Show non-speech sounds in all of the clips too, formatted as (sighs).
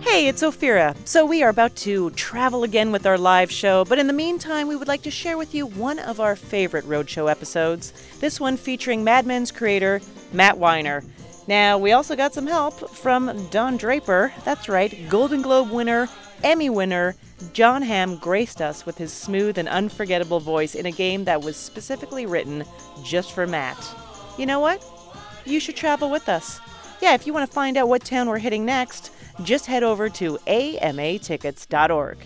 Hey, it's Ophira. So, we are about to travel again with our live show, but in the meantime, we would like to share with you one of our favorite roadshow episodes. This one featuring Mad Men's creator, Matt Weiner. Now, we also got some help from Don Draper. That's right, Golden Globe winner, Emmy winner, Jon Hamm graced us with his smooth and unforgettable voice in a game that was specifically written just for Matt. You know what? You should travel with us. Yeah, if you want to find out what town we're hitting next, just head over to amatickets.org.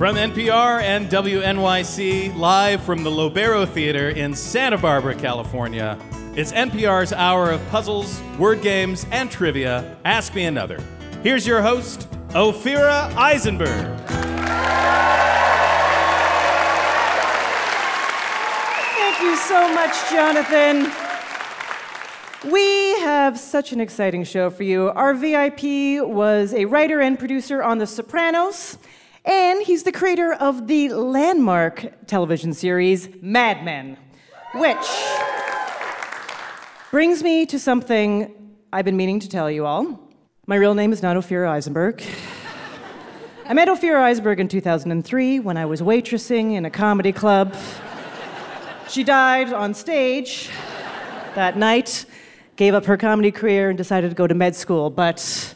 From NPR and WNYC, live from the Lobero Theater in Santa Barbara, California, it's NPR's hour of puzzles, word games, and trivia. Ask Me Another. Here's your host, Ophira Eisenberg. Thank you so much, Jonathan. We have such an exciting show for you. Our VIP was a writer and producer on The Sopranos, and he's the creator of the landmark television series Mad Men, which brings me to something I've been meaning to tell you all. My real name is not Ophira Eisenberg. I met Ophira Eisenberg in 2003 when I was waitressing in a comedy club. She died on stage that night, gave up her comedy career, and decided to go to med school. But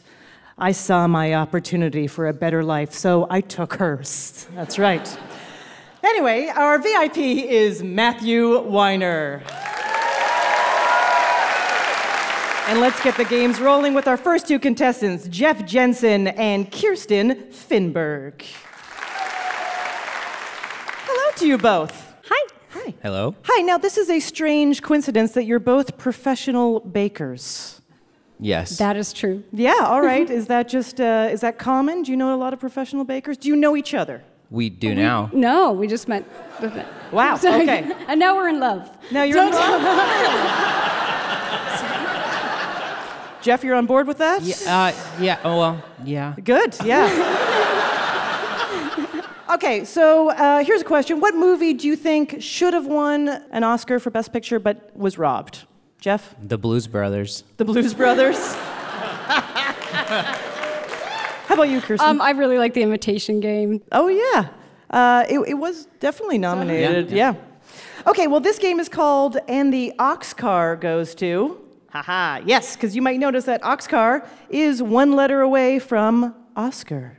I saw my opportunity for a better life, so I took hers. That's right. Anyway, our VIP is Matthew Weiner. And let's get the games rolling with our first two contestants, Jeff Jensen and Kirsten Finberg. Hello to you both. Hi. Hi. Hello. Hi, now this is a strange coincidence that you're both professional bakers. Yes. That is true. Yeah, all (laughs) right. is that just, uh, is that common? Do you know a lot of professional bakers? Do you know each other? we do now. No, we just met. Wow, (laughs) Sorry. okay. (laughs) And now we're in love. Now you're in love? Jeff, you're on board with that? Yeah. Uh, yeah. Oh well. Yeah. Good, yeah. Okay, so uh, here's a question. What movie do you think should have won an Oscar for Best Picture but was robbed? Jeff? The Blues Brothers. The Blues Brothers? (laughs) How about you, Kirsten? Um, I really like the Imitation Game. oh, yeah. Uh, it, it was definitely nominated, yeah. Okay, well, this game is called And the Ox Car Goes to. Haha, yes, because you might notice that Ox Car is one letter away from Oscar.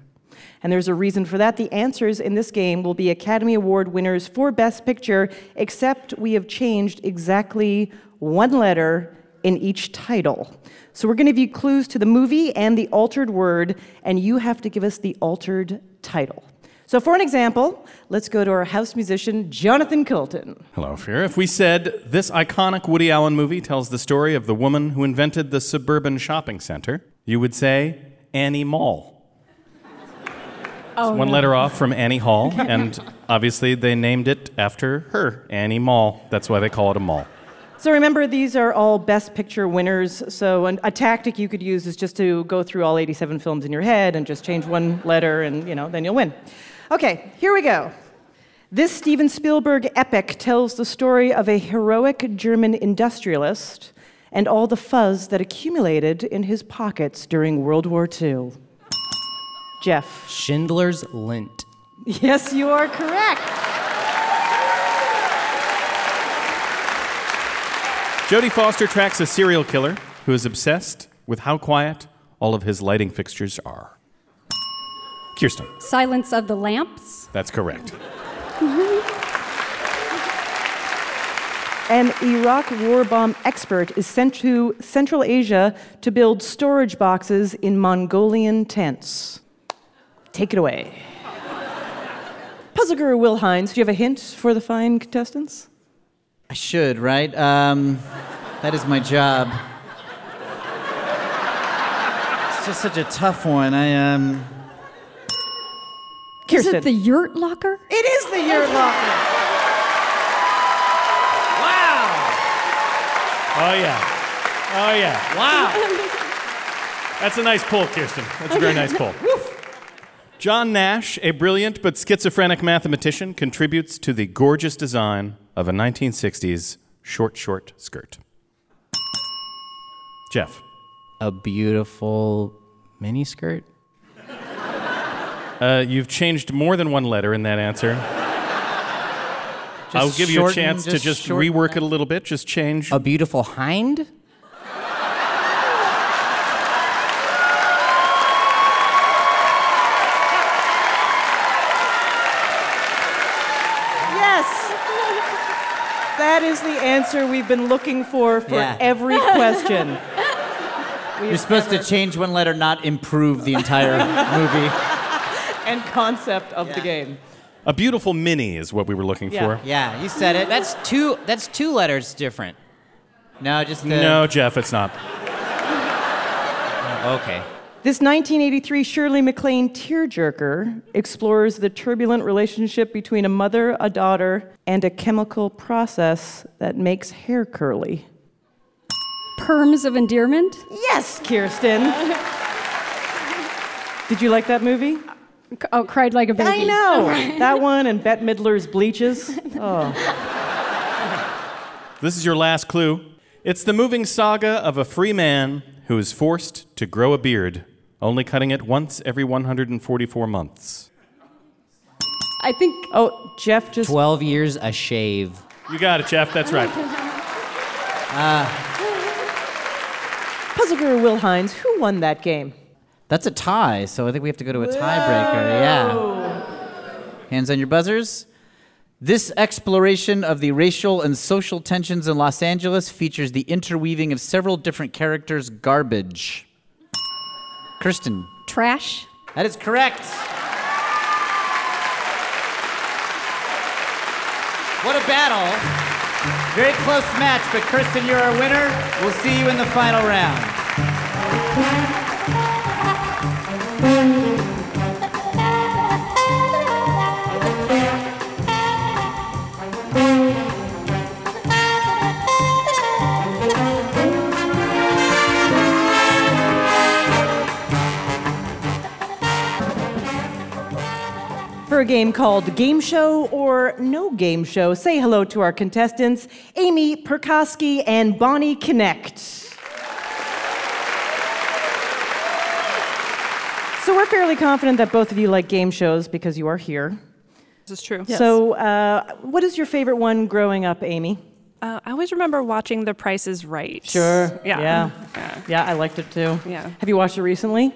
And there's a reason for that. The answers in this game will be Academy Award winners for Best Picture, except we have changed exactly one letter in each title. So we're going to give you clues to the movie and the altered word, and you have to give us the altered title. So, for an example, let's go to our house musician, Jonathan Coulton. Hello, Fear. If we said this iconic Woody Allen movie tells the story of the woman who invented the suburban shopping center, you would say Annie Mall. Oh, One no. letter off from Annie Hall, (laughs) and obviously they named it after her, Annie Mall. That's why they call it a mall. So remember, these are all Best Picture winners. So an, a tactic you could use is just to go through all 87 films in your head and just change one letter, and you know, then you'll win. Okay, here we go. This Steven Spielberg epic tells the story of a heroic German industrialist and all the fuzz that accumulated in his pockets during World War II. Jeff. Schindler's Lint. Yes, you are correct. Jodie Foster tracks a serial killer who is obsessed with how quiet all of his lighting fixtures are. Kirsten, Silence of the Lamps. that's correct. An Iraq war bomb expert is sent to Central Asia to build storage boxes in Mongolian tents. Take it away. Puzzle guru Will Hines, do you have a hint for the fine contestants? I should, right? Um, that is my job. It's just such a tough one. I um. Is it the Yurt Locker? it is the Yurt Locker. Wow! Oh, yeah. Oh, yeah. Wow! That's a nice pull, Kirsten. That's a very nice pull. John Nash, a brilliant but schizophrenic mathematician, contributes to the gorgeous design of a 1960s short, short skirt? Jeff. A beautiful mini skirt. Uh, you've changed more than one letter in that answer. I'll give you a shorten- chance to just just shorten rework it a little bit. Just change. A beautiful hind. Yes! That is the answer we've been looking for for Yeah. every (laughs) question. You're supposed to change one letter, not improve the entire (laughs) movie. and concept of the Yeah. game. A beautiful mini is what we were looking Yeah. for. Yeah, you said it. That's two. That's two letters different. no, just the. No, Jeff, it's not. Okay. This 1983 Shirley MacLaine tearjerker explores the turbulent relationship between a mother, a daughter, and a chemical process that makes hair curly. Perms of endearment. Yes, Kirsten. Did you like that movie? Oh, cried like a baby. I know. (laughs) that one and Bette Midler's Bleaches. (laughs) Oh. This is your last clue. It's the moving saga of a free man who is forced to grow a beard, only cutting it once every 144 months. I think Oh, Jeff just. Twelve years a shave. You got it, Jeff. That's right. Ah. Puzzle Guru Will Hines, who won that game? That's a tie, so I think we have to go to a tiebreaker. Yeah. Hands on your buzzers. This exploration of the racial and social tensions in Los Angeles features the interweaving of several different characters' garbage. Kirsten, trash. that is correct. What a battle. Very close match, but Kirsten, you're our winner. We'll see you in the final round. For a game called Game Show or No Game Show, say hello to our contestants, Amy Perkowski and Bonnie Connect. So we're fairly confident that both of you like game shows because you are here. This is true. So, uh, what is your favorite one growing up, Amy? Uh, I always remember watching The Price is Right. Yeah. Yeah. Yeah, yeah I liked it too. Yeah. Have you watched it recently?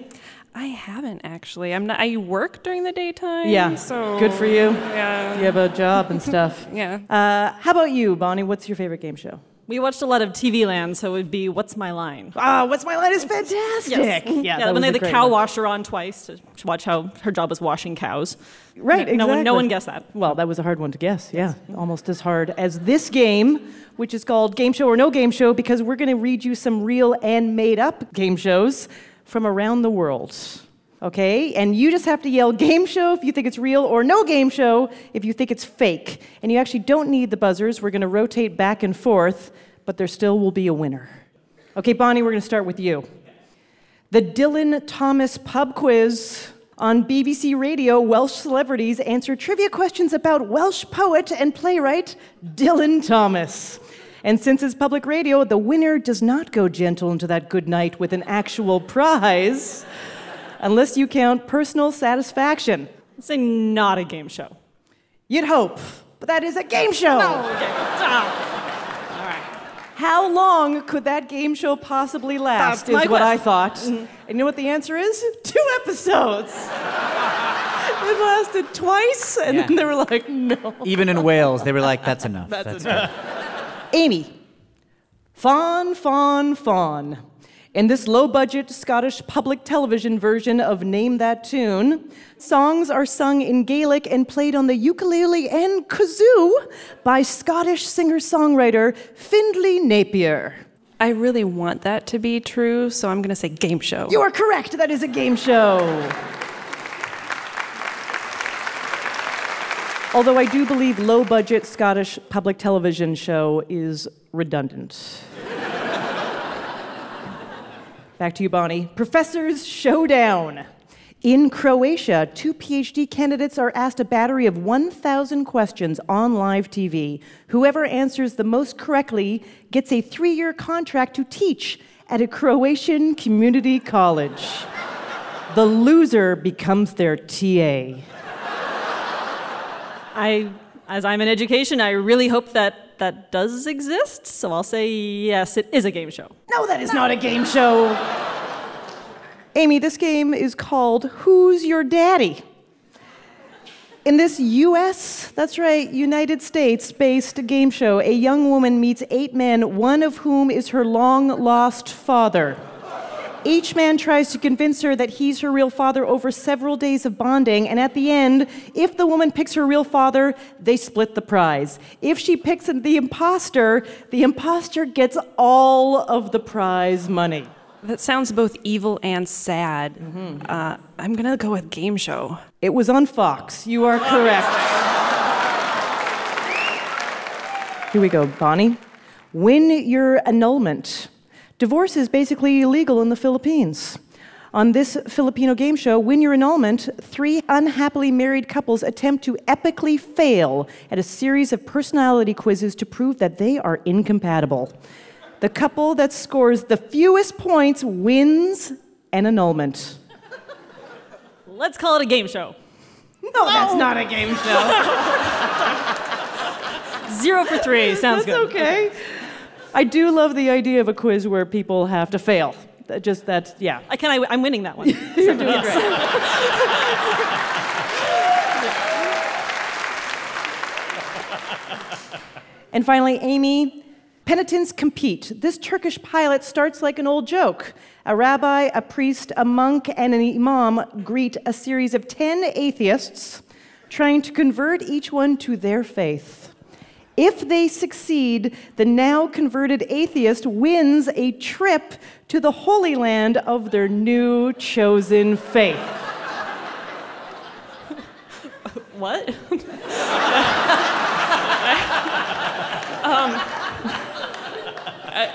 I haven't actually. I'm not. I work during the daytime. Yeah. So Good for you. Yeah. You have a job and (laughs) stuff. Yeah. Uh, how about you, Bonnie? What's your favorite game show? We watched a lot of TV Land, so it would be What's My Line? Ah, What's My Line is fantastic. Yeah, Yeah, that when was they had the cow one. washer on twice to, to watch how her job was washing cows. Right, No, no one, no one guessed that. Well, that was a hard one to guess. Yeah, almost as hard as this game, which is called Game Show or No Game Show, because we're going to read you some real and made up game shows from around the world. Okay? And you just have to yell game show if you think it's real or no game show if you think it's fake. And you actually don't need the buzzers. We're going to rotate back and forth, but there still will be a winner. Okay, Bonnie, we're going to start with you. The Dylan Thomas Pub Quiz. On BBC Radio, Welsh celebrities answer trivia questions about Welsh poet and playwright Dylan Thomas. And since it's public radio, the winner does not go gentle into that good night with an actual prize, unless you count personal satisfaction. Let's say not a game show. You'd hope, but that is a game show. No, Okay. Ah. All right. How long could that game show possibly last? That's is my what I question. thought. And you know what the answer is? Two episodes. (laughs) it lasted twice, and then they were like, no. Even in Wales, they were like, that's enough. That's That's it. Amy. Fonn, fonn, fonn. In this low budget Scottish public television version of Name That Tune, songs are sung in Gaelic and played on the ukulele and kazoo by Scottish singer songwriter Findlay Napier. I really want that to be true, so I'm gonna say game show. You are correct. That is a game show. Although I do believe low budget Scottish public television show is redundant. Back to you, Bonnie. Professor's Showdown. In Croatia, two PhD candidates are asked a battery of 1,000 questions on live TV. Whoever answers the most correctly gets a three year contract to teach at a Croatian community college. the loser becomes their TA. I, as I'm in education, I really hope that that does exist. So I'll say yes, it is a game show. No, that is not a game show. Amy, this game is called Who's Your Daddy? In this US, that's right, United States based game show, a young woman meets eight men, one of whom is her long lost father. Each man tries to convince her that he's her real father over several days of bonding, and at the end, if the woman picks her real father, they split the prize. If she picks the imposter, the imposter gets all of the prize money. That sounds both evil and sad. Uh, I'm gonna go with game show. It was on Fox. You are correct. Here we go, Bonnie. Win your annulment. Divorce is basically illegal in the Philippines. On this Filipino game show, Win Your Annulment, three unhappily married couples attempt to epically fail at a series of personality quizzes to prove that they are incompatible. The couple that scores the fewest points wins an annulment. Let's call it a game show. No, that's not a game show. (laughs) Zero for three. Sounds That's good. okay. I do love the idea of a quiz where people have to fail. Just that, yeah. I can. I, I'm winning that one. (laughs) You're doing great. and finally, Amy, penitents compete. This Turkish pilot starts like an old joke. A rabbi, a priest, a monk, and an imam greet a series of 10 atheists, trying to convert each one to their faith. If they succeed, the now converted atheist wins a trip to the Holy Land of their new chosen faith. (laughs) what? (laughs) Um, uh,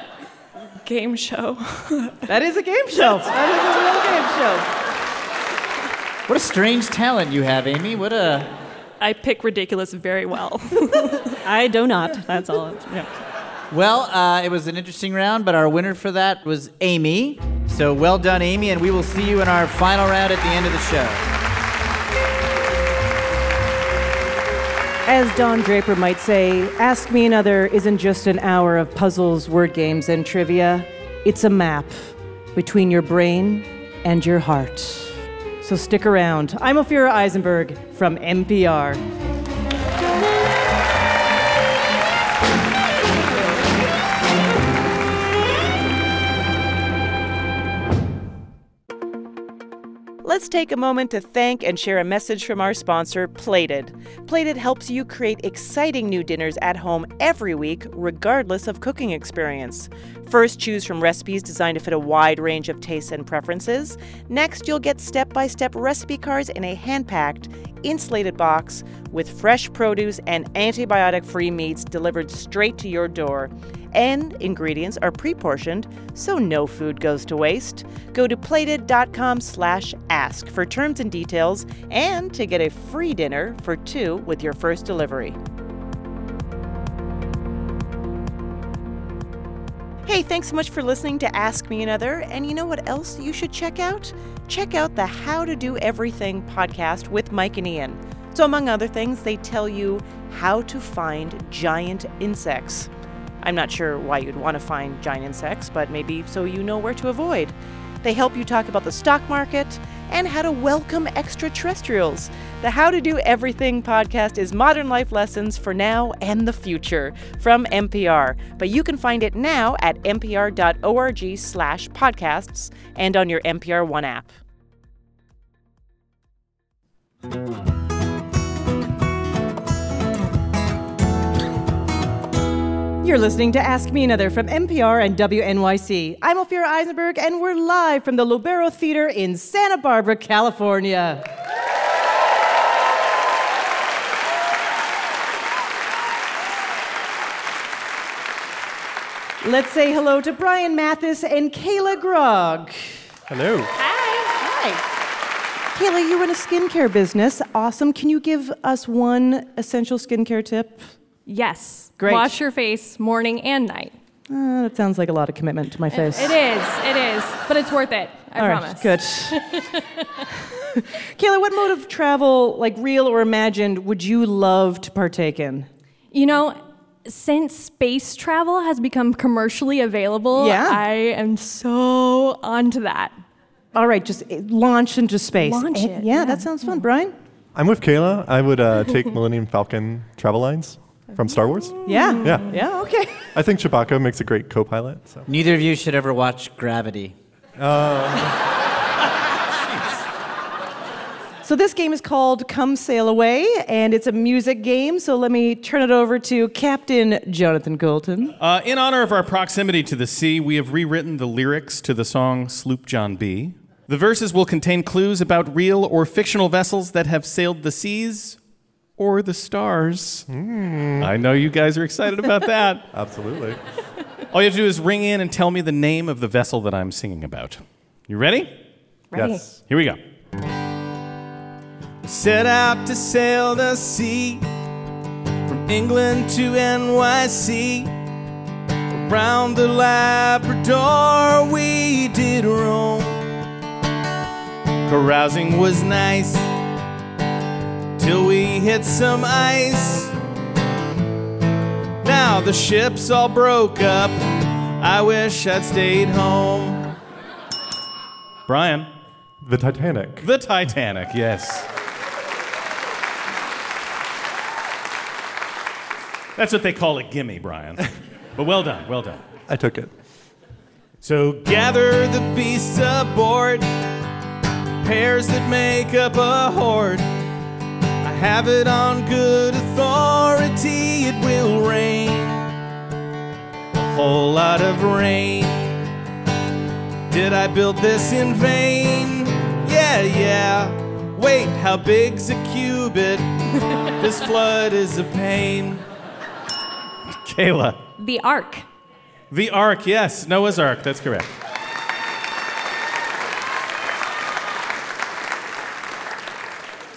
game show. (laughs) That is a game show. That is a real game show. What a strange talent you have, Amy. What a. I pick ridiculous very well. (laughs) I do not. That's all. Yeah. Well, uh, it was an interesting round, but our winner for that was Amy. So well done, Amy, and we will see you in our final round at the end of the show. As Don Draper might say, Ask Me Another isn't just an hour of puzzles, word games, and trivia. It's a map between your brain and your heart. So stick around. I'm Ophira Eisenberg from NPR. Let's take a moment to thank and share a message from our sponsor, Plated. Plated helps you create exciting new dinners at home every week, regardless of cooking experience. First, choose from recipes designed to fit a wide range of tastes and preferences. Next, you'll get step by step recipe cards in a hand packed, insulated box with fresh produce and antibiotic free meats delivered straight to your door. And ingredients are pre-portioned, so no food goes to waste. Go to plated.com slash ask for terms and details and to get a free dinner for two with your first delivery. Hey, thanks so much for listening to Ask Me Another. And you know what else you should check out? Check out the How to Do Everything podcast with Mike and Ian. So, among other things, they tell you how to find giant insects. I'm not sure why you'd want to find giant insects, but maybe so you know where to avoid. They help you talk about the stock market and how to welcome extraterrestrials. The How to Do Everything podcast is modern life lessons for now and the future from NPR. But you can find it now at npr.org slash podcasts and on your NPR One app. You're listening to Ask Me Another from NPR and WNYC. I'm Ophira Eisenberg, and we're live from the Lobero Theater in Santa Barbara, California. Let's say hello to Brian Mathis and Kayla Grog. Hello. Hi. Hi. Kayla, you run a skincare business. Awesome. Can you give us one essential skincare tip? Yes. Great. Wash your face morning and night. Uh, that sounds like a lot of commitment to my face. It is. It is. But it's worth it. I All right, promise. good. (laughs) Kayla, what mode of travel, like real or imagined, would you love to partake in? You know, since space travel has become commercially available, Yeah. I am so onto that. All right, just eh, launch into space. Launch Eh, it, Yeah, yeah. that sounds fun. Brian? I'm with Kayla. I would uh, take (laughs) Millennium Falcon travel lines from Star Wars. Yeah. Yeah. Yeah, okay. I think Chewbacca makes a great co-pilot. So. Neither of you should ever watch Gravity. So this game is called Come Sail Away, and it's a music game. So let me turn it over to Captain Jonathan Coulton. Uh, in honor of our proximity to the sea, we have rewritten the lyrics to the song Sloop John B. The verses will contain clues about real or fictional vessels that have sailed the seas or the stars. Hmm. I know you guys are excited about that. (laughs) Absolutely. All you have to do is ring in and tell me the name of the vessel that I'm singing about. You ready? Ready. Yes. Here we go. Set out to sail the sea from England to NYC. Around the Labrador we did roam. Carousing was nice till we hit some ice. Now the ships all broke up. I wish I'd stayed home. Brian. The Titanic. The Titanic, yes. That's what they call a gimme, Brian. (laughs) But well done, well done. I took it. So gather the beasts aboard, pairs that make up a horde. Have it on good authority, it will rain. A whole lot of rain. Did I build this in vain? Yeah, yeah. Wait, how big's a cubit? (laughs) this flood is a pain. Kayla. The Ark. The Ark, yes, Noah's Ark, that's correct.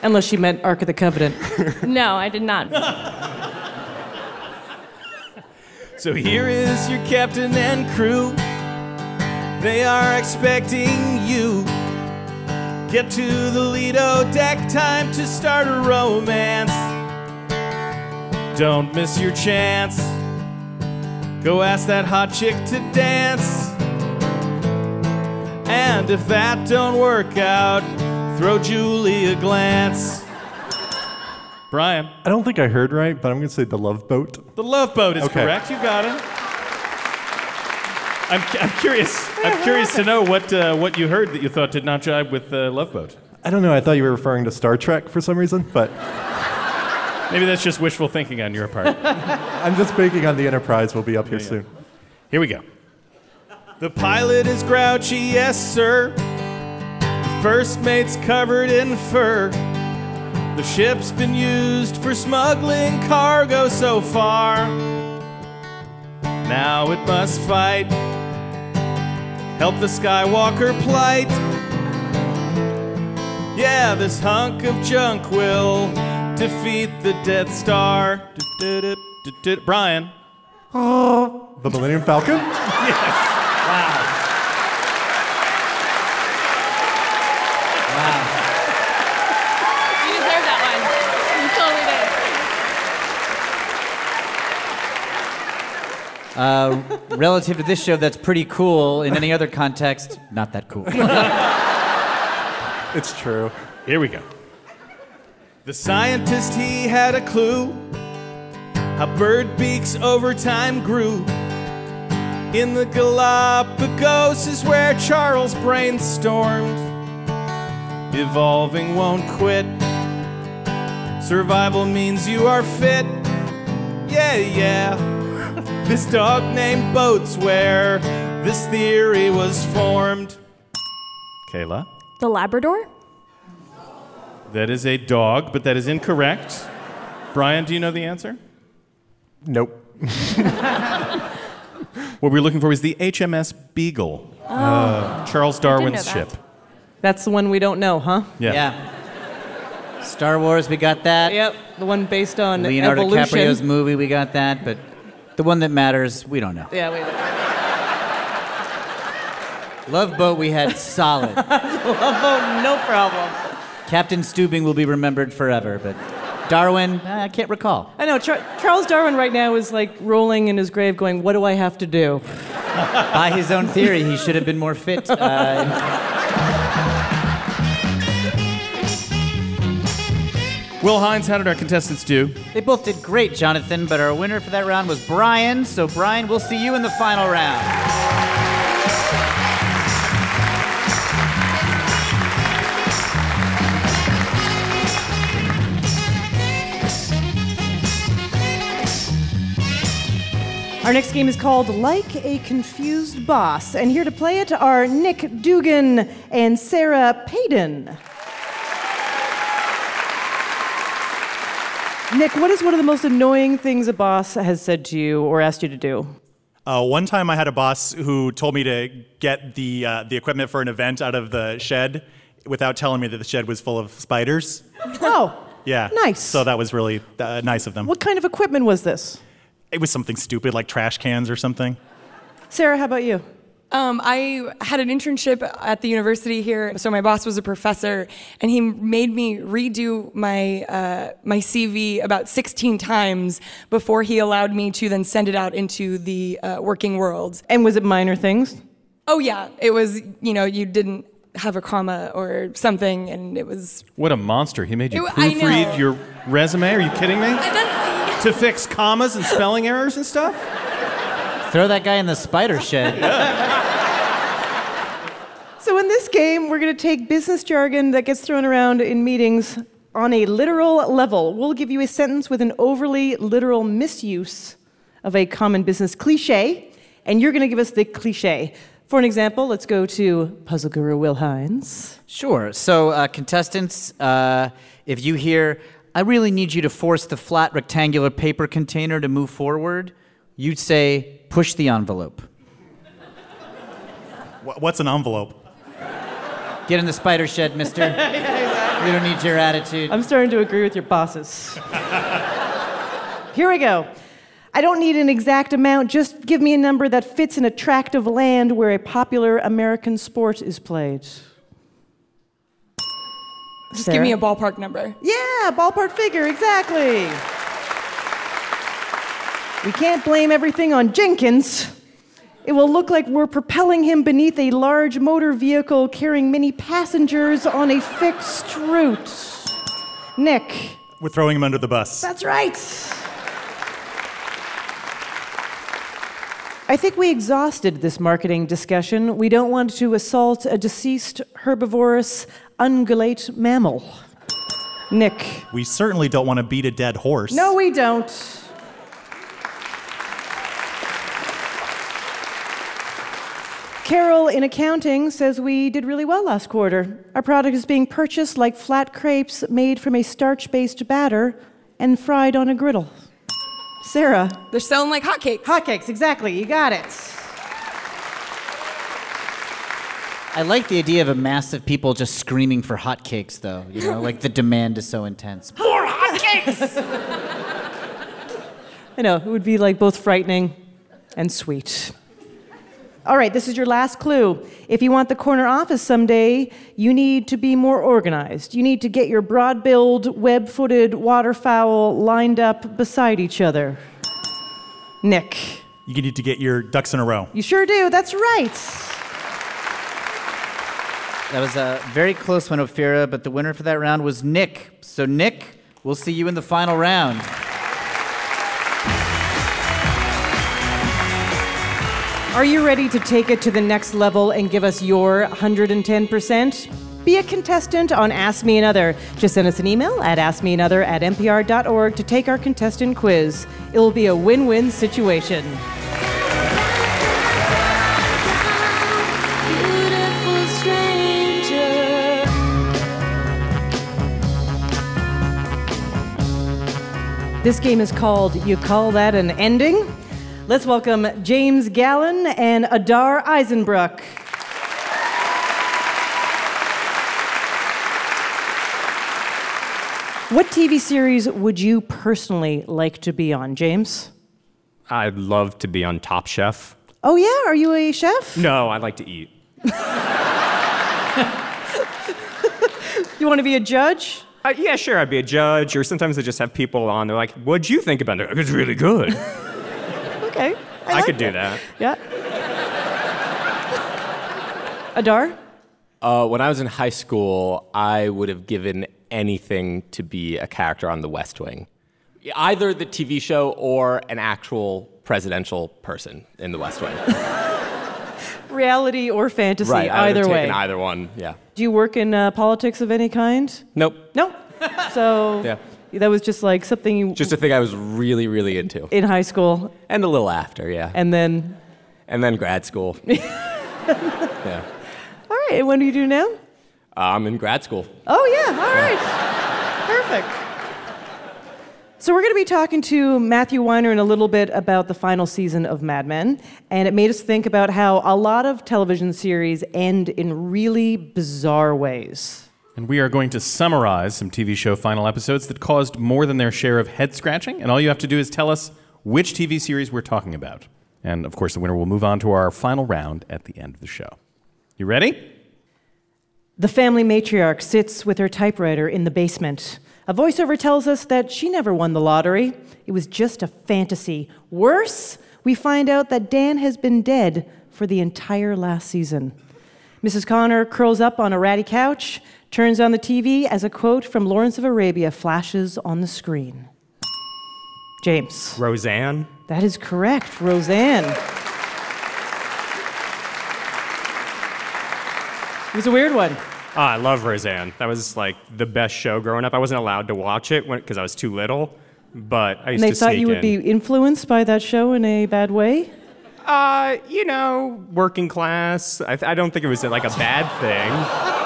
Unless she meant Ark of the Covenant. (laughs) No, I did not. So here is your captain and crew. They are expecting you. Get to the Lido deck, time to start a romance. Don't miss your chance. Go ask that hot chick to dance. And if that don't work out, throw Julie a glance. Brian. I don't think I heard right, but I'm going to say the Love Boat. The Love Boat is Okay. correct. You got it. I'm, I'm curious. I'm curious to know what uh, what you heard that you thought did not jibe with uh, Love Boat. I don't know. I thought you were referring to Star Trek for some reason, but Maybe that's just wishful thinking on your part. (laughs) I'm just banking on the Enterprise. We'll be up here soon. Here we go. The pilot is grouchy, yes, sir. First mate's covered in fur. The ship's been used for smuggling cargo so far. Now it must fight. Help the Skywalker plight. Yeah, this hunk of junk will defeat the Death Star. Brian. Uh, the Millennium Falcon? (laughs) You deserve that one. You totally did. Uh, relative to this show, that's pretty cool. In any other context, not that cool. It's true. Here we go. The scientist, he had a clue how bird beaks over time grew. In the Galapagos is where Charles brainstormed. Evolving won't quit. Survival means you are fit. Yeah, yeah. This dog named Boats where this theory was formed. Kayla? The Labrador? That is a dog, but that is incorrect. Brian, do you know the answer? Nope. (laughs) What we were looking for was the HMS Beagle, oh. uh, Charles Darwin's that. ship. That's the one we don't know, huh? Yeah. Star Wars, we got that. Yep, the one based on Leonardo evolution. DiCaprio's movie, we got that. But the one that matters, we don't know. Yeah, wait. Love Boat, we had solid. (laughs) Love Boat, no problem. Captain Stubing will be remembered forever, but Darwin, I can't recall. I know Char- Charles Darwin right now is like rolling in his grave, going, "What do I have to do?" By his own theory, he should have been more fit. Uh, Will Hines, how did our contestants do? they both did great, Jonathan, but our winner for that round was Brian. So, Brian, we'll see you in the final round. Our next game is called Like a Confused Boss, and here to play it are Nick Dugan and Sarah Payton. Nick, what is one of the most annoying things a boss has said to you or asked you to do? Uh, one time I had a boss who told me to get the, uh, the equipment for an event out of the shed without telling me that the shed was full of spiders. Oh, Yeah. Nice. So that was really uh, nice of them. what kind of equipment was this? It was something stupid like trash cans or something. Sarah, how about you? Um, I had an internship at the university here, so my boss was a professor, and he made me redo my uh, my CV about 16 times before he allowed me to then send it out into the uh, working world. And was it minor things? Oh yeah, it was. You know, you didn't have a comma or something, and it was. What a monster. He made you It- proofread your resume. Are you kidding me? to fix commas and spelling errors and stuff? Throw that guy in the spider shed. So, in this game, we're going to take business jargon that gets thrown around in meetings on a literal level. We'll give you a sentence with an overly literal misuse of a common business cliche, and you're going to give us the cliche. For an example, let's go to Puzzle Guru Will Hines. Sure. So, uh, contestants, uh, if you hear, I really need you to force the flat rectangular paper container to move forward, you'd say, push the envelope. What's an envelope? Get in the spider shed, mister. (laughs) We don't need your attitude. I'm starting to agree with your bosses. Here we go. I don't need an exact amount, just give me a number that fits in a tract of land where a popular American sport is played. Just give me a ballpark number. Yeah, ballpark figure, exactly. We can't blame everything on Jenkins. It will look like we're propelling him beneath a large motor vehicle carrying many passengers on a fixed route. Nick. We're throwing him under the bus. That's right. I think we exhausted this marketing discussion. We don't want to assault a deceased herbivorous ungulate mammal. Nick. We certainly don't want to beat a dead horse. No, we don't. Carol in accounting says we did really well last quarter. Our product is being purchased like flat crepes made from a starch based batter and fried on a griddle. Sarah. They're selling like hotcakes. Hotcakes, exactly. You got it. I like the idea of a mass of people just screaming for hotcakes, though. You know, like the demand is so intense. (laughs) More hotcakes! I know, it would be like both frightening and sweet. All right, this is your last clue. If you want the corner office someday, you need to be more organized. You need to get your broad billed, web footed waterfowl lined up beside each other. Nick. You need to get your ducks in a row. You sure do, that's right. That was a very close one, Ophira, but the winner for that round was Nick. So, Nick, we'll see you in the final round. Are you ready to take it to the next level and give us your 110%? Be a contestant on Ask Me Another. Just send us an email at askmeanother at npr.org to take our contestant quiz. It will be a win win situation. This game is called You Call That an Ending? Let's welcome James Gallen and Adar Eisenbrook. What TV series would you personally like to be on, James? I'd love to be on Top Chef. Oh, yeah? Are you a chef? No, I like to eat. you want to be a judge? Uh, yeah, sure. I'd be a judge, or sometimes they just have people on. They're like, "What'd you think about it?" It's really good. Okay. I, like could do it. that. Yeah. Adar? Uh, when I was in high school, I would have given anything to be a character on The West Wing. Either the TV show or an actual presidential person in The West Wing. Reality or fantasy, right, I either way. either one, yeah. Do you work in uh, politics of any kind? Nope. No. So Yeah. That was just like something you Just a thing I was really, really into. in high school, And a little after, yeah. and then. And then grad school. (laughs) yeah. All right. And what do you do now? Uh, I'm in grad school. Oh yeah. All right. Perfect. So we're going to be talking to Matthew Weiner in a little bit about the final season of Mad Men, and it made us think about how a lot of television series end in really bizarre ways. And we are going to summarize some TV show final episodes that caused more than their share of head scratching. And all you have to do is tell us which TV series we're talking about. And of course, the winner will move on to our final round at the end of the show. You ready? The family matriarch sits with her typewriter in the basement. A voiceover tells us that she never won the lottery. It was just a fantasy. Worse, we find out that Dan has been dead for the entire last season. Mrs. Connor curls up on a ratty couch, turns on the TV as a quote from Lawrence of Arabia flashes on the screen. James. Roseanne. That is correct, Roseanne. It was a weird one. Oh, I love Roseanne. That was like the best show growing up. I wasn't allowed to watch it because I was too little, but I used to sneak in. And they to thought you would in. be influenced by that show in a bad way? Uh, you know, working class. I, I don't think it was like a bad thing.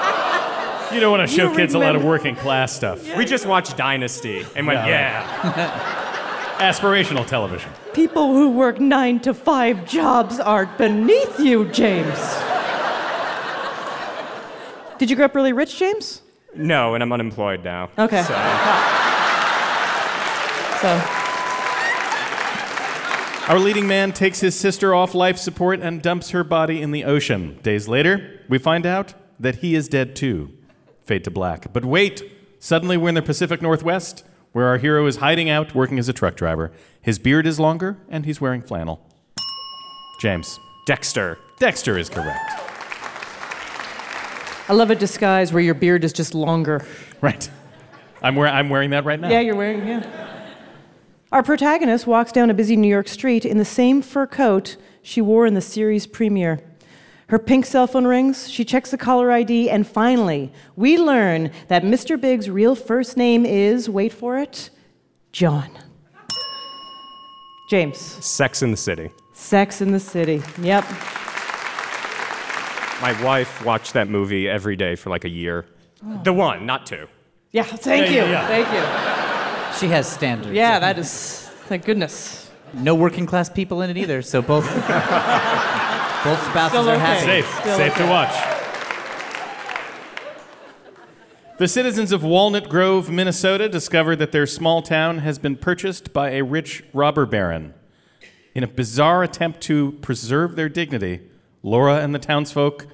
You don't want to show kids a lot of working class stuff. We just watched Dynasty and went, Yeah, yeah. (laughs) Aspirational television. People who work nine to five jobs aren't beneath you, James. Did you grow up really rich, James? No, and I'm unemployed now. Okay. So. (laughs) So, Our leading man takes his sister off life support and dumps her body in the ocean. Days later, we find out that he is dead too. Fade to black. But wait! Suddenly, we're in the Pacific Northwest, where our hero is hiding out working as a truck driver. His beard is longer, and he's wearing flannel. James. Dexter. Dexter is correct. I love a disguise where your beard is just longer. Right. I'm, wear- I'm wearing that right now. Yeah, you're wearing, yeah. Our protagonist walks down a busy New York street in the same fur coat she wore in the series premiere. Her pink cell phone rings, she checks the caller ID, and finally, we learn that Mr. Big's real first name is, wait for it, John. James. Sex in the City. Sex in the City. Yep. My wife watched that movie every day for like a year. Oh. The one, not two. Yeah, thank Yeah, you. yeah, yeah. Thank you. She has standards. Yeah, that is, thank goodness. No working class people in it either, so both (laughs) both spouses Still are okay. happy. Safe. Still Safe to watch. The citizens of Walnut Grove, Minnesota, discovered that their small town has been purchased by a rich robber baron. In a bizarre attempt to preserve their dignity, Laura and the townsfolk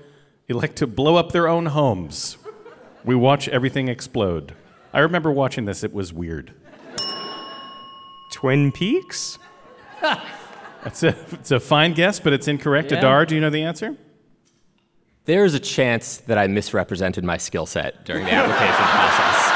elect to blow up their own homes. We watch everything explode. I remember watching this, it was weird. Twin Peaks? (laughs) It's a, it's a fine guess, but it's incorrect. Yeah. Adar, do you know the answer? There is a chance that I misrepresented my skill set during the application (laughs) process.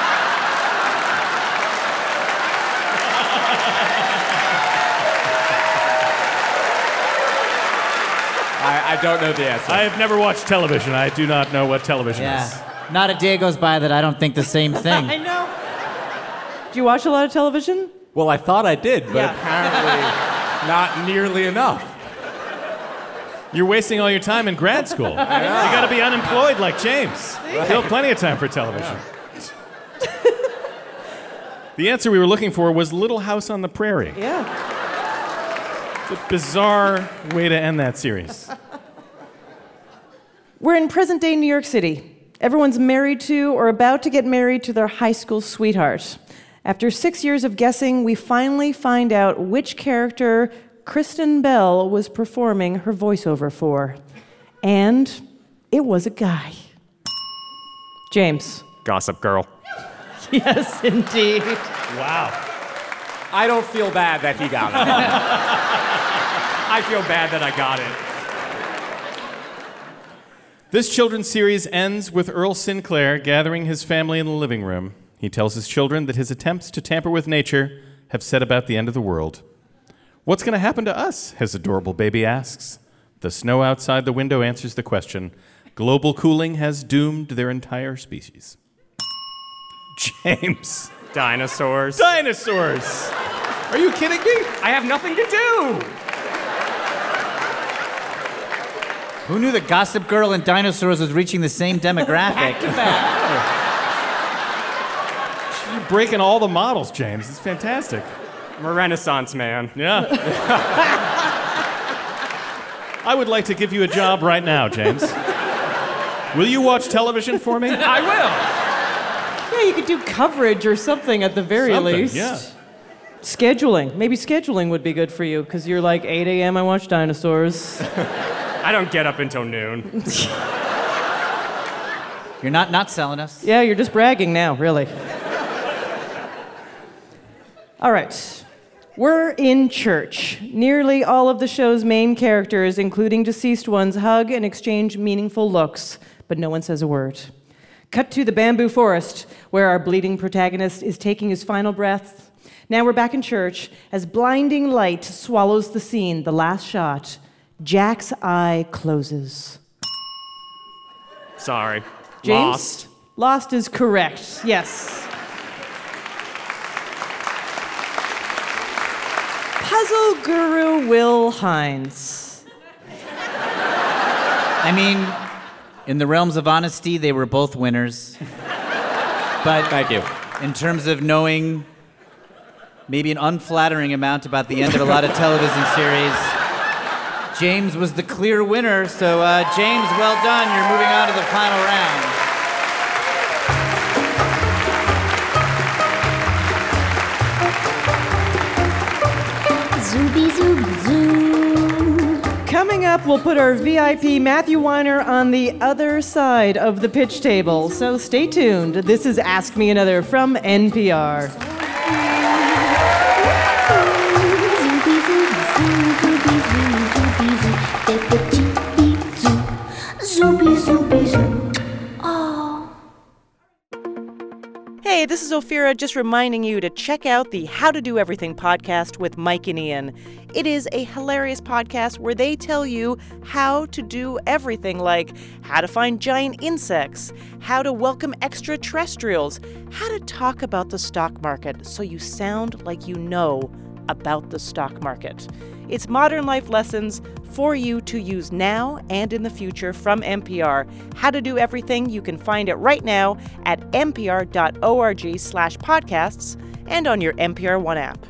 I, I don't know the answer. I have never watched television. I do not know what television is. Yeah. Not a day goes by that I don't think the same (laughs) thing. I know. Do you watch a lot of television? Well, I thought I did, but Yeah. apparently not nearly enough. You're wasting all your time in grad school. You got to be unemployed like James. You'll have plenty of time for television. the answer we were looking for was Little House on the Prairie. Yeah. It's a bizarre way to end that series. We're in present day New York City. Everyone's married to or about to get married to their high school sweetheart. After six years of guessing, we finally find out which character Kristen Bell was performing her voiceover for. And it was a guy. James. Gossip Girl. (laughs) Yes, indeed. Wow. I don't feel bad that he got it. (laughs) I feel bad that I got it. This children's series ends with Earl Sinclair gathering his family in the living room. He tells his children that his attempts to tamper with nature have set about the end of the world. What's going to happen to us? His adorable baby asks. The snow outside the window answers the question. Global cooling has doomed their entire species. (laughs) James. Dinosaurs. Dinosaurs. Are you kidding me? I have nothing to do. Who knew that Gossip Girl and dinosaurs was reaching the same (laughs) demographic? You're breaking all the models, James. It's fantastic. I'm a Renaissance man. Yeah. (laughs) I would like to give you a job right now, James. Will you watch television for me? I will. Yeah, you could do coverage or something at the very Something, least. yeah. Scheduling. Maybe scheduling would be good for you because you're like 8 a.m. I watch dinosaurs. I don't get up until noon. (laughs) You're not not selling us. yeah, you're just bragging now, really. All right. We're in church. Nearly all of the show's main characters, including deceased ones, hug and exchange meaningful looks, but no one says a word. Cut to the bamboo forest, where our bleeding protagonist is taking his final breath. Now we're back in church as blinding light swallows the scene, the last shot. Jack's eye closes. Sorry. James? Lost. Lost is correct, yes. Puzzle guru Will Hines. I mean, in the realms of honesty, they were both winners. But Thank you. in terms of knowing maybe an unflattering amount about the end of a lot of television series, James was the clear winner. So, uh, James, well done. You're moving on to the final round. Zooby zooby zoo. Coming up, we'll put our VIP Matthew Weiner on the other side of the pitch table. So stay tuned. This is Ask Me Another from NPR. Just reminding you to check out the How to Do Everything podcast with Mike and Ian. It is a hilarious podcast where they tell you how to do everything like how to find giant insects, how to welcome extraterrestrials, how to talk about the stock market so you sound like you know about the stock market. It's modern life lessons for you to use now and in the future from NPR. How to do everything, you can find it right now at npr.org slash podcasts and on your NPR One app.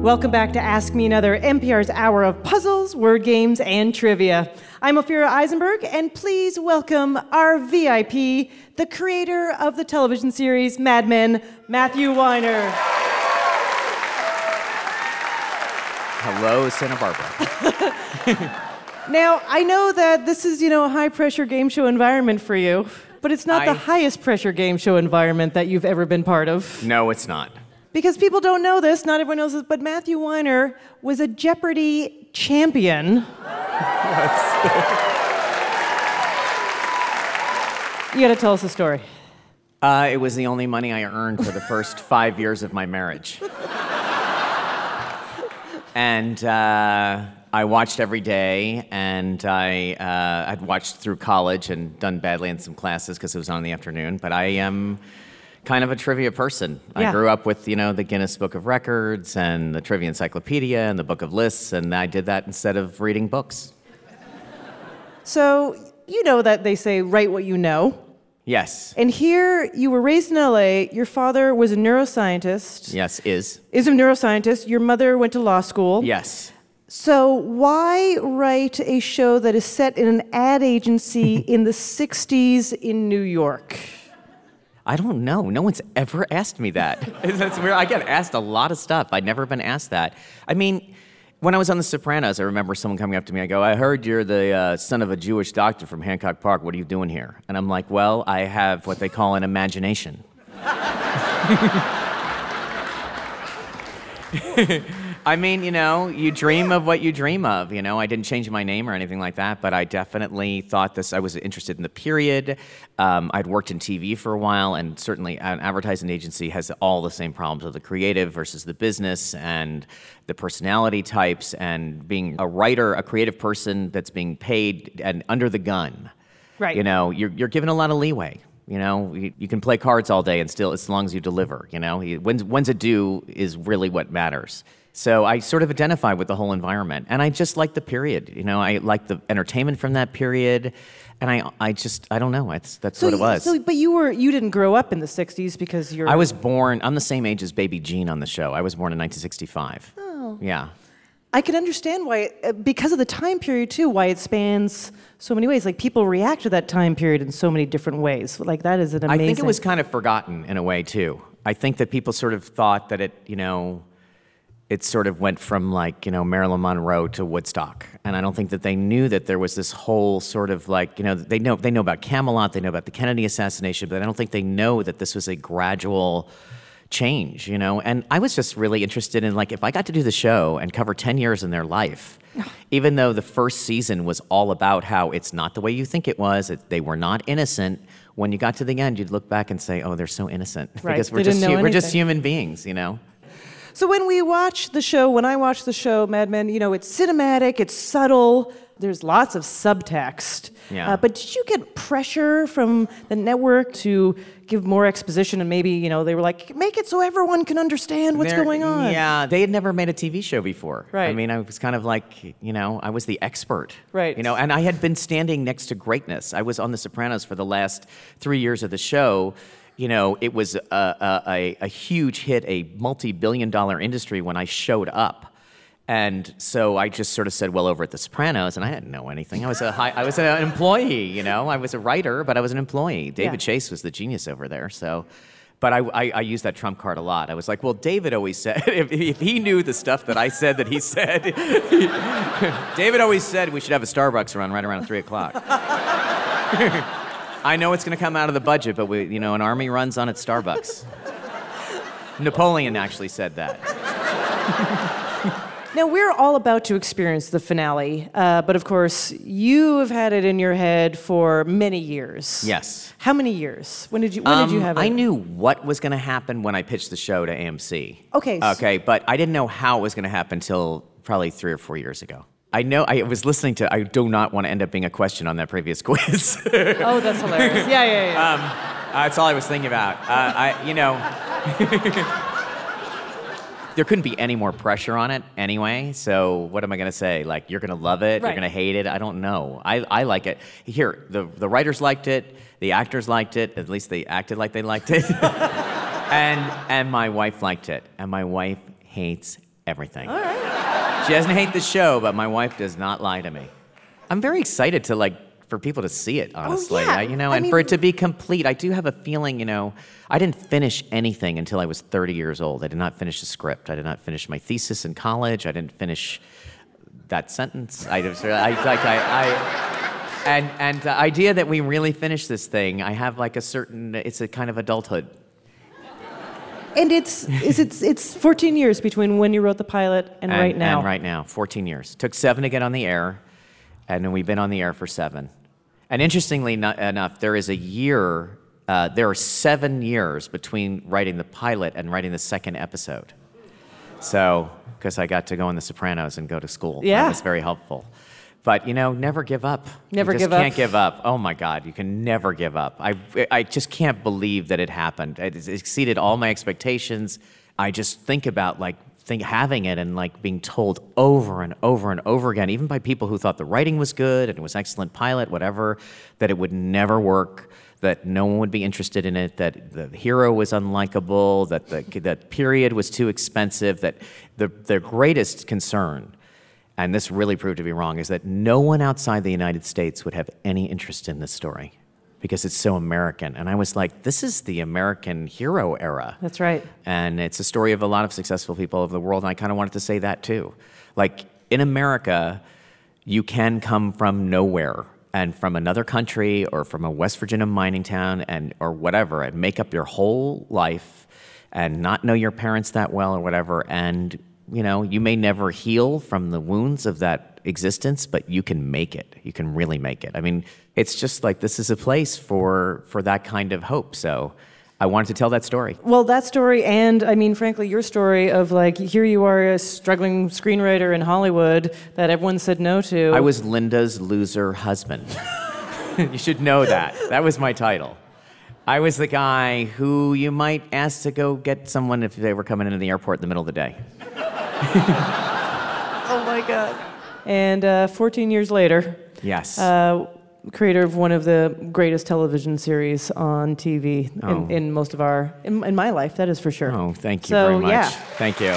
Welcome back to Ask Me Another, NPR's hour of puzzles, word games, and trivia. I'm Ophira Eisenberg, and please welcome our VIP, the creator of the television series Mad Men, Matthew Weiner. Hello, Santa Barbara. (laughs) Now, I know that this is, you know, a high pressure game show environment for you, but it's not the highest pressure game show environment that you've ever been part of. No, it's not. Because people don't know this, not everyone knows this, but Matthew Weiner was a Jeopardy champion. (laughs) You gotta tell us the story. Uh, it was the only money I earned for the first (laughs) five years of my marriage. and uh, I watched every day, and I uh, I'd watched through college and done badly in some classes because it was on in the afternoon. But I am kind of a trivia person. Yeah. I grew up with you know the Guinness Book of Records and the Trivia Encyclopedia and the Book of Lists, and I did that instead of reading books. So, you know that they say write what you know. Yes, And here, you were raised in LA, your father was a neuroscientist, yes, is is a neuroscientist, your mother went to law school. yes. So, why write a show that is set in an ad agency (laughs) in the 60s in New York? I don't know. No one's ever asked me that. (laughs) That's weird. I get asked a lot of stuff. I'd never been asked that. I mean, when I was on The Sopranos, I remember someone coming up to me. I go, "I heard you're the uh, son of a Jewish doctor from Hancock Park. What are you doing here?" And I'm like, "Well, I have what they call an imagination." (laughs) (laughs) I mean, you know, you dream of what you dream of. You know, I didn't change my name or anything like that, but I definitely thought this. I was interested in the period. Um, I'd worked in TV for a while, and certainly an advertising agency has all the same problems of the creative versus the business and the personality types, and being a writer, a creative person that's being paid and under the gun. Right. You know, you're, you're given a lot of leeway. You know, you, you can play cards all day and still, as long as you deliver, you know, when's, when's it due is really what matters. So I sort of identify with the whole environment. And I just like the period. You know, I like the entertainment from that period. And I, I just, I don't know. It's, that's what it you- was. So, but you were you didn't grow up in the 60s because you're I was born, I'm the same age as Baby Jean on the show. I was born in 1965. Oh. Yeah. I can understand why, uh, because of the time period too, why it spans so many ways. Like people react to that time period in so many different ways. Like that is an amazing. I think it was kind of forgotten in a way too. I think that people sort of thought that it, you know, it sort of went from like, you know, Marilyn Monroe to Woodstock. And I don't think that they knew that there was this whole sort of like, you know, they know they know about Camelot, they know about the Kennedy assassination, but I don't think they know that this was a gradual change, you know? And I was just really interested in like if I got to do the show and cover 10 years in their life, (sighs) even though the first season was all about how it's not the way you think it was, it, they were not innocent. When you got to the end, you'd look back and say, "Oh, they're so innocent," (laughs) Right, because we're just we're just human beings, you know. So when we watch the show, when I watch the show, Mad Men, you know, it's cinematic, it's subtle. There's lots of subtext. Yeah. Uh, but did you get pressure from the network to give more exposition? And maybe, you know, they were like, make it so everyone can understand what's They're- going on. Yeah, they had never made a TV show before. Right. I mean, I was kind of like, you know, I was the expert. Right. You know, and I had been standing next to greatness. I was on The Sopranos for the last three years of the show. You know, it was a, a, a, huge hit, a multi-billion dollar industry when I showed up. And so I just sort of said, well, over at The Sopranos, and I didn't know anything. I was a high, I was an employee, you know. I was a writer, but I was an employee. David Yeah. Chase was the genius over there, so. But I, I, I used that trump card a lot. I was like, well, David always said, (laughs) if, if he knew the stuff that I said that he said, (laughs) David always said we should have a Starbucks run right around 3 o'clock. (laughs) I know it's going to come out of the budget, but we, you know, an army runs on its Starbucks. Napoleon actually said that. (laughs) Now, we're all about to experience the finale, uh, but of course, you have had it in your head for many years. Yes. How many years? When did you, when did you Um, have it? I knew what was going to happen when I pitched the show to AMC. Okay, Okay, but I didn't know how it was going to happen until probably three or four years ago. I know I was listening to. I do not want to end up being a question on that previous (laughs) quiz. oh, that's hilarious. Yeah, yeah, yeah. Um, that's all I was thinking about. Uh, I, you know, (laughs) there couldn't be any more pressure on it anyway. So what am I going to say? Like you're going to love it, Right. you're going to hate it. I don't know. I, I like it. Here, the the writers liked it, the actors liked it. At least they acted like they liked it, (laughs) and and my wife liked it. And my wife hates everything. All right. She doesn't hate the show, but my wife does not lie to me. I'm very excited to like for people to see it, oh, honestly. Oh, yeah. I- you know, I and for it to be complete. I do have a feeling, you know, I didn't finish anything until I was 30 years old. I did not finish a script. I did not finish my thesis in college. I didn't finish that sentence. I just, I like, I, I and and the idea that we really finish this thing, I have like a certain. It's a kind of adulthood. And it's, is it's, it's 14 years between when you wrote the pilot and, right now. And right now, 14 years. Took seven to get on the air, and then we've been on the air for seven. And interestingly no- enough, there is a year, uh, there are seven years between writing the pilot and writing the second episode. So, because I got to go on The Sopranos and go to school. Yeah. That was very helpful. But, you know, never give up. Never give up. Just can't give up. Oh my God, you can never give up. I, I just can't believe that it happened. It exceeded all my expectations. I just think about like think having it and like being told over and over and over again, even by people who thought the writing was good and it was excellent pilot, whatever, that it would never work, that no one would be interested in it, that the hero was unlikable, that the that period was too expensive, that the, their greatest concern and this really proved to be wrong, is that no one outside the United States would have any interest in this story because it's so American. And I was like, this is the American hero era. That's right. And it's a story of a lot of successful people of the world. And I kind of wanted to say that too. Like in America, you can come from nowhere and from another country or from a West Virginia mining town and or whatever and make up your whole life and not know your parents that well or whatever and you know you may never heal from the wounds of that existence but you can make it you can really make it i mean it's just like this is a place for for that kind of hope so i wanted to tell that story Well, that story, and I mean, frankly, your story of like, here you are, a struggling screenwriter in Hollywood that everyone said no to. I was Linda's loser husband. (laughs) you should know that. That was my title. I was the guy who you might ask to go get someone if they were coming into the airport in the middle of the day. (laughs) Oh my God. And uh, 14 years later, Yes. uh, creator of one of the greatest television series on TV Oh. in, in most of our, in, in my life, that is for sure. oh, thank you so, very much. Yeah. Thank you.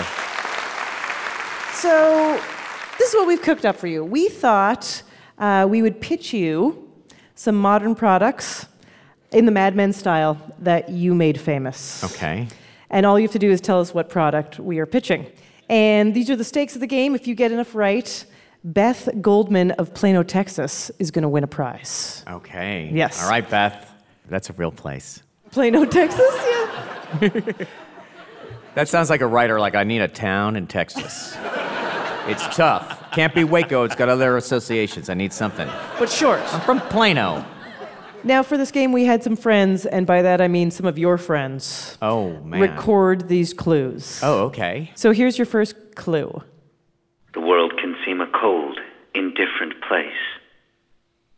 So, this is what we've cooked up for you. We thought uh, we would pitch you some modern products in the Mad Men style that you made famous. Okay. And all you have to do is tell us what product we are pitching. And these are the stakes of the game. If you get enough right, Beth Goldman of Plano, Texas is going to win a prize. Okay. Yes. All right, Beth. That's a real place. Plano, Texas? Yeah. (laughs) That sounds like a writer, like, I need a town in Texas. it's tough. Can't be Waco, it's got other associations. I need something. But short. I'm from Plano. Now, for this game, we had some friends, and by that I mean some of your friends, Oh, man. record these clues. Oh, okay. So here's your first clue. The world can seem a cold, indifferent place.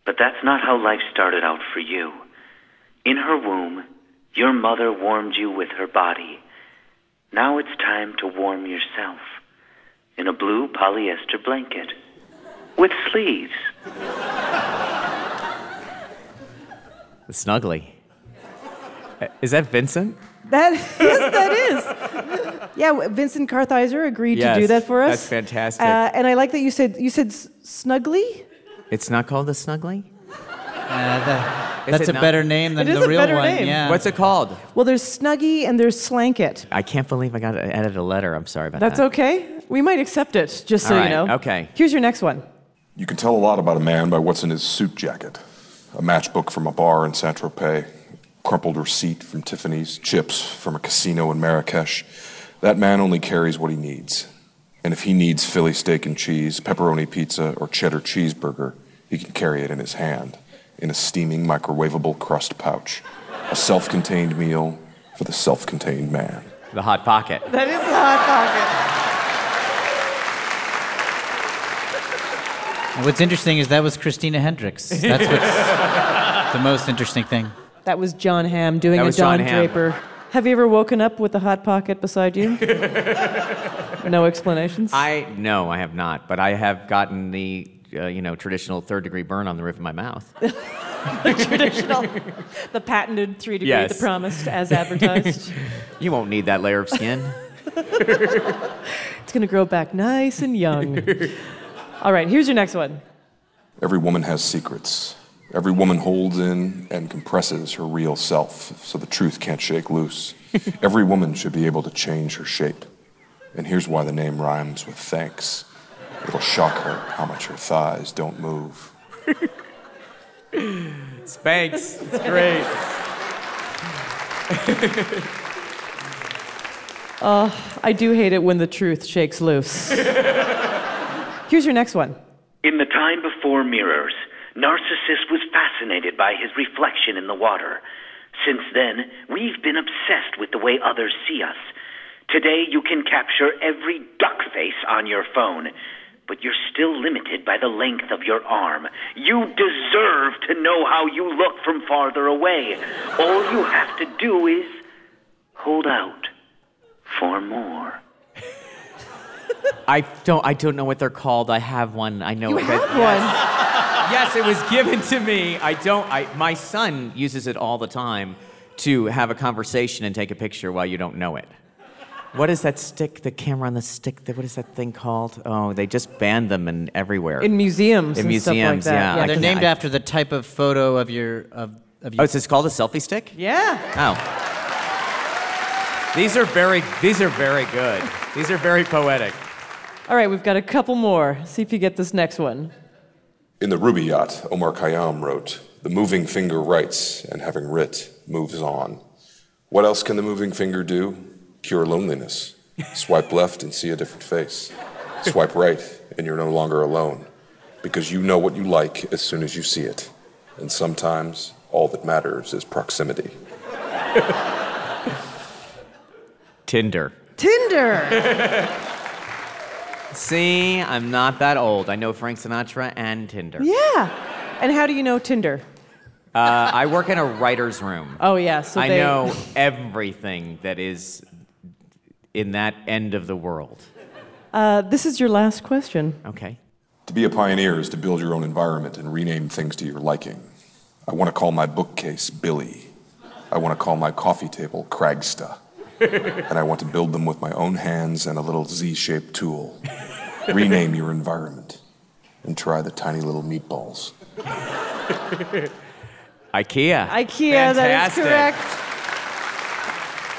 But that's not how life started out for you. In her womb, your mother warmed you with her body. Now it's time to warm yourself in a blue polyester blanket with sleeves. The Snuggly. Uh, Is that Vincent? That (laughs) yes, that is. Yeah, Vincent Kartheiser agreed to do that for us. that's fantastic. Uh, and I like that you said you said snuggly. It's not called the Snuggly? Is That's a not? better name than It is the real one. name. Yeah. What's it called? Well, there's Snuggie and there's slanket. I can't believe I got to edit a letter. I'm sorry about That's that. That's okay. We might accept it, just so All you know. okay. Here's your next one. You can tell a lot about a man by what's in his suit jacket. A matchbook from a bar in Saint Tropez, crumpled receipt from Tiffany's, chips from a casino in Marrakesh. That man only carries what he needs. And if he needs Philly steak and cheese, pepperoni pizza, or cheddar cheeseburger, he can carry it in his hand, in a steaming microwavable crust pouch. A self contained meal for the self contained man. The Hot Pocket. That is the hot pocket. And what's interesting is that was Christina Hendricks. That's what's (laughs) the most interesting thing. That was Jon Hamm doing That a was Jon Don Hamm. Draper. Have you ever woken up with a hot pocket beside you? (laughs) no explanations. I no, I have not, but I have gotten the uh, you know traditional third degree burn on the roof of my mouth. (laughs) the traditional, the patented three degree, Yes. the promised, as advertised. (laughs) you won't need that layer of skin. it's going to grow back nice and young. All right, here's your next one. Every woman has secrets. Every woman holds in and compresses her real self so the truth can't shake loose. (laughs) Every woman should be able to change her shape. And here's why the name rhymes with thanks. It'll shock her how much her thighs don't move. (laughs) Spanx. It's great. (laughs) Uh, I do hate it when the truth shakes loose. Here's your next one. In the time before mirrors, Narcissus was fascinated by his reflection in the water. Since then, we've been obsessed with the way others see us. Today, you can capture every duck face on your phone, but you're still limited by the length of your arm. You deserve to know how you look from farther away. All you have to do is hold out for more. I don't. I don't know what they're called. I have one. I know. You have one. Yes, it was given to me. I don't. I my son uses it all the time to have a conversation and take a picture while you don't know it. What is that stick? The camera on the stick. What is that thing called? Oh, they just banned them in everywhere. In museums In and stuff like museums, that. yeah. Yeah, I They're can- named I- after the type of photo of your of, of you. Oh, it's it's called a selfie stick. Yeah. Oh. These are very. These are very good. These are very poetic. All right, we've got a couple more. See if you get this next one. In the Ruby Rubaiyat, Omar Khayyam wrote, The moving finger writes, and having writ, moves on. What else can the moving finger do? Cure loneliness. Swipe left and see a different face. Swipe right, and you're no longer alone, because you know what you like as soon as you see it. And sometimes all that matters is proximity. Tinder. Tinder. (laughs) See, I'm not that old. I know Frank Sinatra and Tinder. yeah. And how do you know Tinder? Uh, I work in a writer's room. Oh, yeah. So I they... know everything that is in that end of the world. Uh, this is your last question. Okay. To be a pioneer is to build your own environment and rename things to your liking. I want to call my bookcase Billy. I want to call my coffee table Kragsta. (laughs) and I want to build them with my own hands and a little Z shaped tool. Rename your environment and try the tiny little meatballs. (laughs) IKEA. IKEA, that is Fantastic. correct.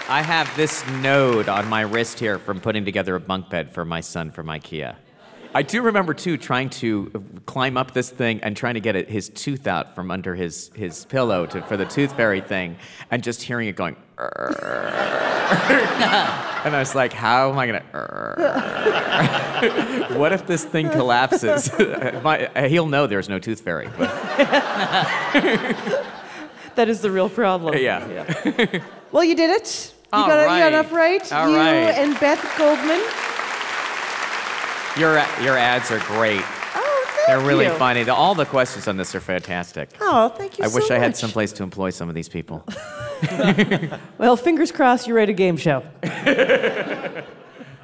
I have this node on my wrist here from putting together a bunk bed for my son from IKEA. I do remember too trying to climb up this thing and trying to get it, his tooth out from under his, his pillow to, for the tooth fairy thing, and just hearing it going. And I was like, "How am I gonna?" (laughs) What if this thing collapses? (laughs) My, he'll know there's no tooth fairy. But (laughs) That is the real problem. yeah. Well, you did it. You got, it- you right. got enough right. All you right. and Beth Goldman. Your your ads are great. Oh, They're really you. funny. The- All the questions on this are fantastic. Oh, thank you I so wish I had much. some place to employ some of these people. (laughs) (laughs) Well, fingers crossed you write a game show. (laughs)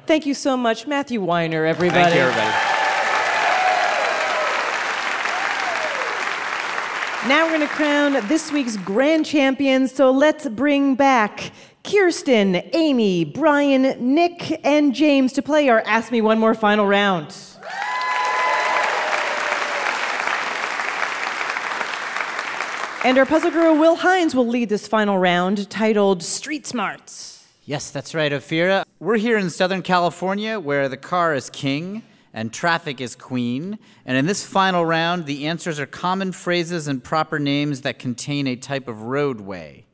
Thank you so much, Matthew Weiner, everybody. Thank you, everybody. Now we're going to crown this week's grand champions, so let's bring back Kirsten, Amy, Brian, Nick, and James to play our Ask Me One More final round. And our puzzle guru, Will Hines, will lead this final round titled Street Smarts. Yes, that's right, Ophira. We're here in Southern California where the car is king and traffic is queen. And in this final round, the answers are common phrases and proper names that contain a type of roadway.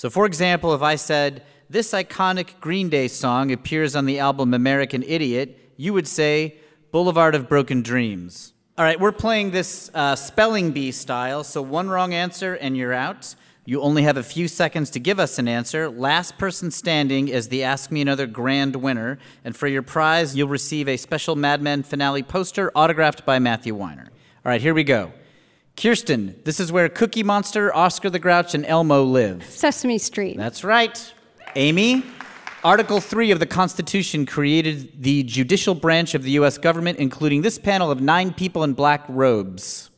So, for example, if I said, This iconic Green Day song appears on the album American Idiot, you would say, Boulevard of Broken Dreams. All right, we're playing this uh, spelling bee style, so one wrong answer and you're out. You only have a few seconds to give us an answer. Last person standing is the Ask Me Another grand winner. And for your prize, you'll receive a special Mad Men finale poster autographed by Matthew Weiner. All right, here we go. Kirsten, this is where Cookie Monster, Oscar the Grouch, and Elmo live. Sesame Street. That's right. Amy, Article 3 of the Constitution created the judicial branch of the U.S. government, including this panel of nine people in black robes.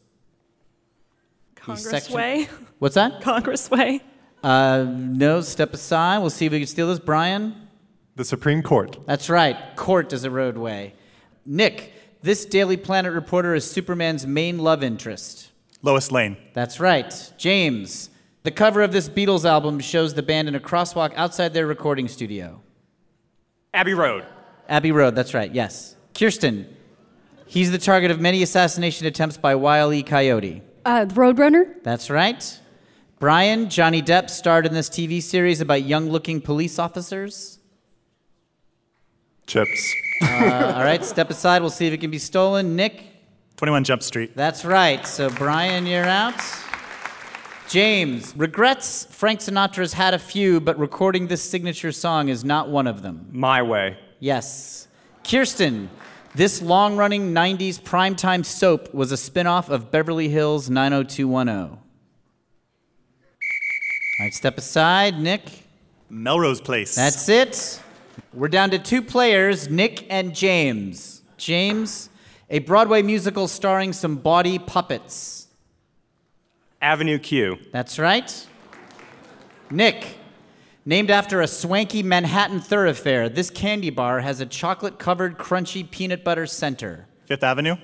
The Congress section- Way. What's that? Congress Way. Uh, no, step aside. We'll see if we can steal this. Brian? The Supreme Court. That's right. Court is a roadway. Nick, this Daily Planet reporter is Superman's main love interest. Lois Lane. That's right. James, the cover of this Beatles album shows the band in a crosswalk outside their recording studio. Abbey Road. Abbey Road, that's right, yes. Kirsten, he's the target of many assassination attempts by Wile E. Coyote. Uh, Roadrunner. That's right. Brian, Johnny Depp starred in this TV series about young looking police officers. Chips. Uh, all right, step aside. We'll see if it can be stolen. Nick? 21 Jump Street. That's right. So, Brian, you're out. James regrets Frank Sinatra's had a few, but recording this signature song is not one of them. My Way. Yes. Kirsten, this long running 90s primetime soap was a spin off of Beverly Hills 90210. All right, step aside. Nick? Melrose Place. That's it. We're down to two players, Nick and James. James, a Broadway musical starring some body puppets. Avenue Q. That's right. Nick, Named after a swanky Manhattan thoroughfare, this candy bar has a chocolate covered crunchy peanut butter center. Fifth Avenue?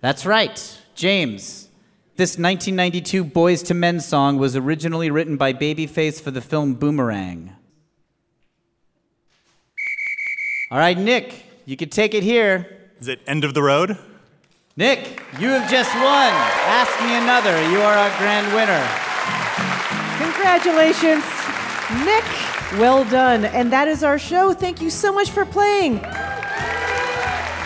That's right. James. This 1992 Boyz II Men song was originally written by Babyface for the film Boomerang. All right, Nick, you can take it here. Is it End of the Road? Nick, you have just won. Ask me another. You are our grand winner. Congratulations, Nick. Well done. And that is our show. Thank you so much for playing.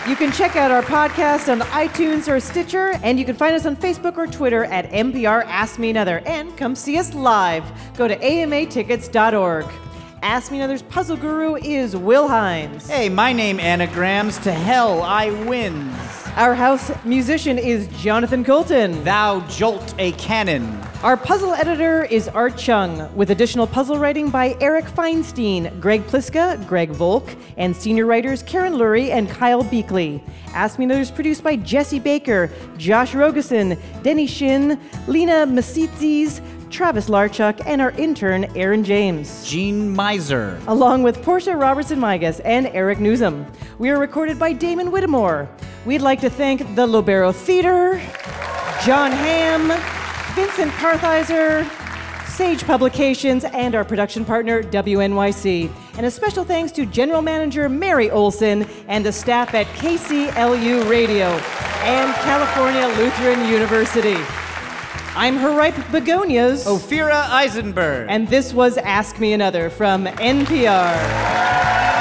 You can check out our podcast on iTunes or Stitcher, and you can find us on Facebook or Twitter at NPR Ask Me Another. And come see us live. Go to amatickets.org. Ask Me Another's puzzle guru is Will Hines. Hey, my name anagrams to hell I wins. Our house musician is Jonathan Coulton. Thou jolt a cannon. Our puzzle editor is Art Chung, with additional puzzle writing by Eric Feinstein, Greg Pliska, Greg Volk, and senior writers Karen Lurie and Kyle Beakley. Ask Me Another is produced by Jesse Baker, Josh Rogosin, Denny Shin, Lena Masitzis, Travis Larchuk, and our intern, Aaron James. Gene Miser. Along with Portia Robertson Migas and Eric Newsom. We are recorded by Damon Whittemore. We'd like to thank the Lobero Theater, Jon Hamm, Vincent Kartheiser, Sage Publications, and our production partner, WNYC. And a special thanks to General Manager Mary Olson and the staff at KCLU Radio and California Lutheran University. I'm her ripe begonias. Ophira Eisenberg. And this was Ask Me Another from NPR.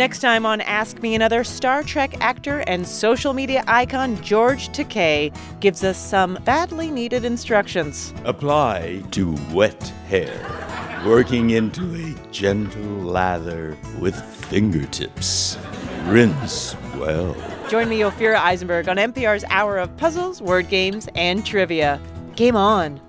Next time on Ask Me Another, Star Trek actor and social media icon George Takei gives us some badly needed instructions. Apply to wet hair, working into a gentle lather with fingertips. Rinse well. Join me, Ophira Eisenberg, on NPR's Hour of Puzzles, Word Games, and Trivia. Game on.